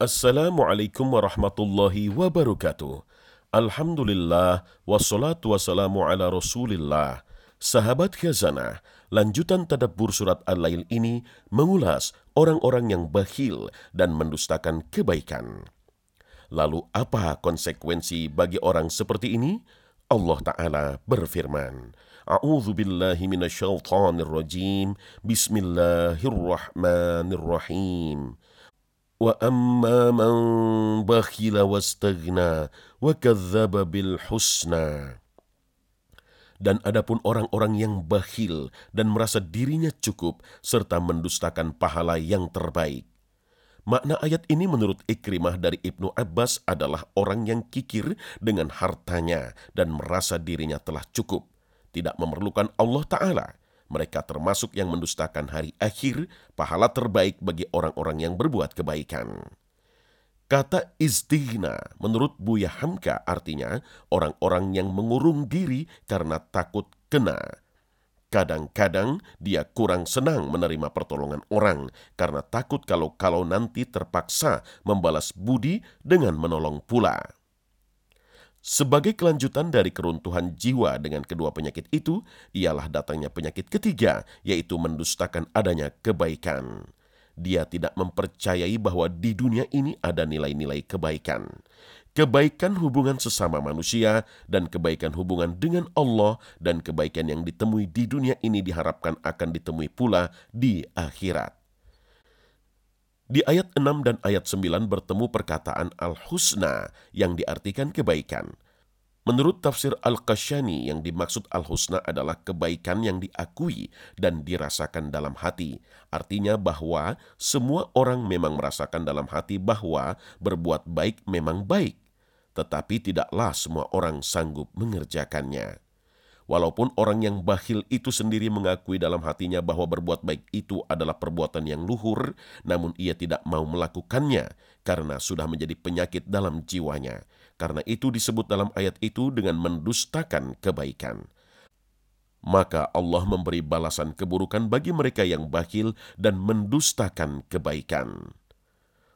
Assalamualaikum warahmatullahi wabarakatuh. Alhamdulillah, wassalatu wassalamu ala rasulillah. Sahabat khazanah, lanjutan tadabbur surat Al-Lail ini mengulas orang-orang yang bakhil dan mendustakan kebaikan. Lalu apa konsekuensi bagi orang seperti ini? Allah Ta'ala berfirman, A'udzu billahi minasyaitonir rajim. Bismillahirrahmanirrahim. وأما من بخل واستغنى وكذب بالحسنى dan adapun orang-orang yang bakhil dan merasa dirinya cukup serta mendustakan pahala yang terbaik. Makna ayat ini menurut Ikrimah dari Ibnu Abbas adalah orang yang kikir dengan hartanya dan merasa dirinya telah cukup, tidak memerlukan Allah Ta'ala mereka termasuk yang mendustakan hari akhir, pahala terbaik bagi orang-orang yang berbuat kebaikan. Kata istighna menurut Buya Hamka artinya orang-orang yang mengurung diri karena takut kena. Kadang-kadang dia kurang senang menerima pertolongan orang karena takut kalau-kalau nanti terpaksa membalas budi dengan menolong pula. Sebagai kelanjutan dari keruntuhan jiwa dengan kedua penyakit itu, ialah datangnya penyakit ketiga, yaitu mendustakan adanya kebaikan. Dia tidak mempercayai bahwa di dunia ini ada nilai-nilai kebaikan. Kebaikan hubungan sesama manusia dan kebaikan hubungan dengan Allah dan kebaikan yang ditemui di dunia ini diharapkan akan ditemui pula di akhirat. Di ayat 6 dan ayat 9 bertemu perkataan al-husna yang diartikan kebaikan. Menurut tafsir Al-Qashani yang dimaksud al-husna adalah kebaikan yang diakui dan dirasakan dalam hati. Artinya bahwa semua orang memang merasakan dalam hati bahwa berbuat baik memang baik. Tetapi tidaklah semua orang sanggup mengerjakannya. Walaupun orang yang bakhil itu sendiri mengakui dalam hatinya bahwa berbuat baik itu adalah perbuatan yang luhur, namun ia tidak mau melakukannya karena sudah menjadi penyakit dalam jiwanya. Karena itu disebut dalam ayat itu dengan mendustakan kebaikan. Maka Allah memberi balasan keburukan bagi mereka yang bakhil dan mendustakan kebaikan.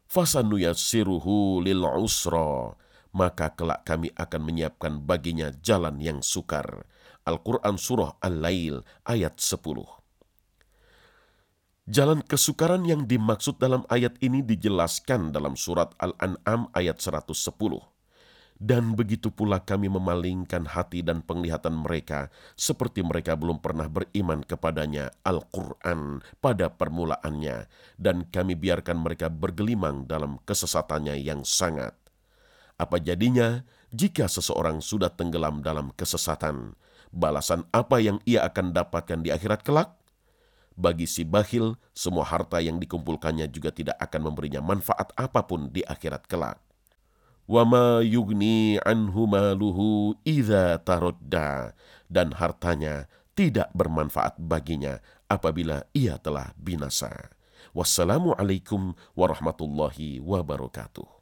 Fasanuyassiruhu lil usra maka kelak kami akan menyiapkan baginya jalan yang sukar. Al-Quran Surah Al-Lail ayat 10. Jalan kesukaran yang dimaksud dalam ayat ini dijelaskan dalam surat Al-An'am ayat 110. Dan begitu pula kami memalingkan hati dan penglihatan mereka seperti mereka belum pernah beriman kepadanya Al-Quran pada permulaannya. Dan kami biarkan mereka bergelimang dalam kesesatannya yang sangat. Apa jadinya jika seseorang sudah tenggelam dalam kesesatan? balasan apa yang ia akan dapatkan di akhirat kelak? Bagi si bakhil, semua harta yang dikumpulkannya juga tidak akan memberinya manfaat apa pun di akhirat kelak. Wama yugni anhu maluhu idha tarodda. Dan hartanya tidak bermanfaat baginya apabila ia telah binasa. Wassalamualaikum warahmatullahi wabarakatuh.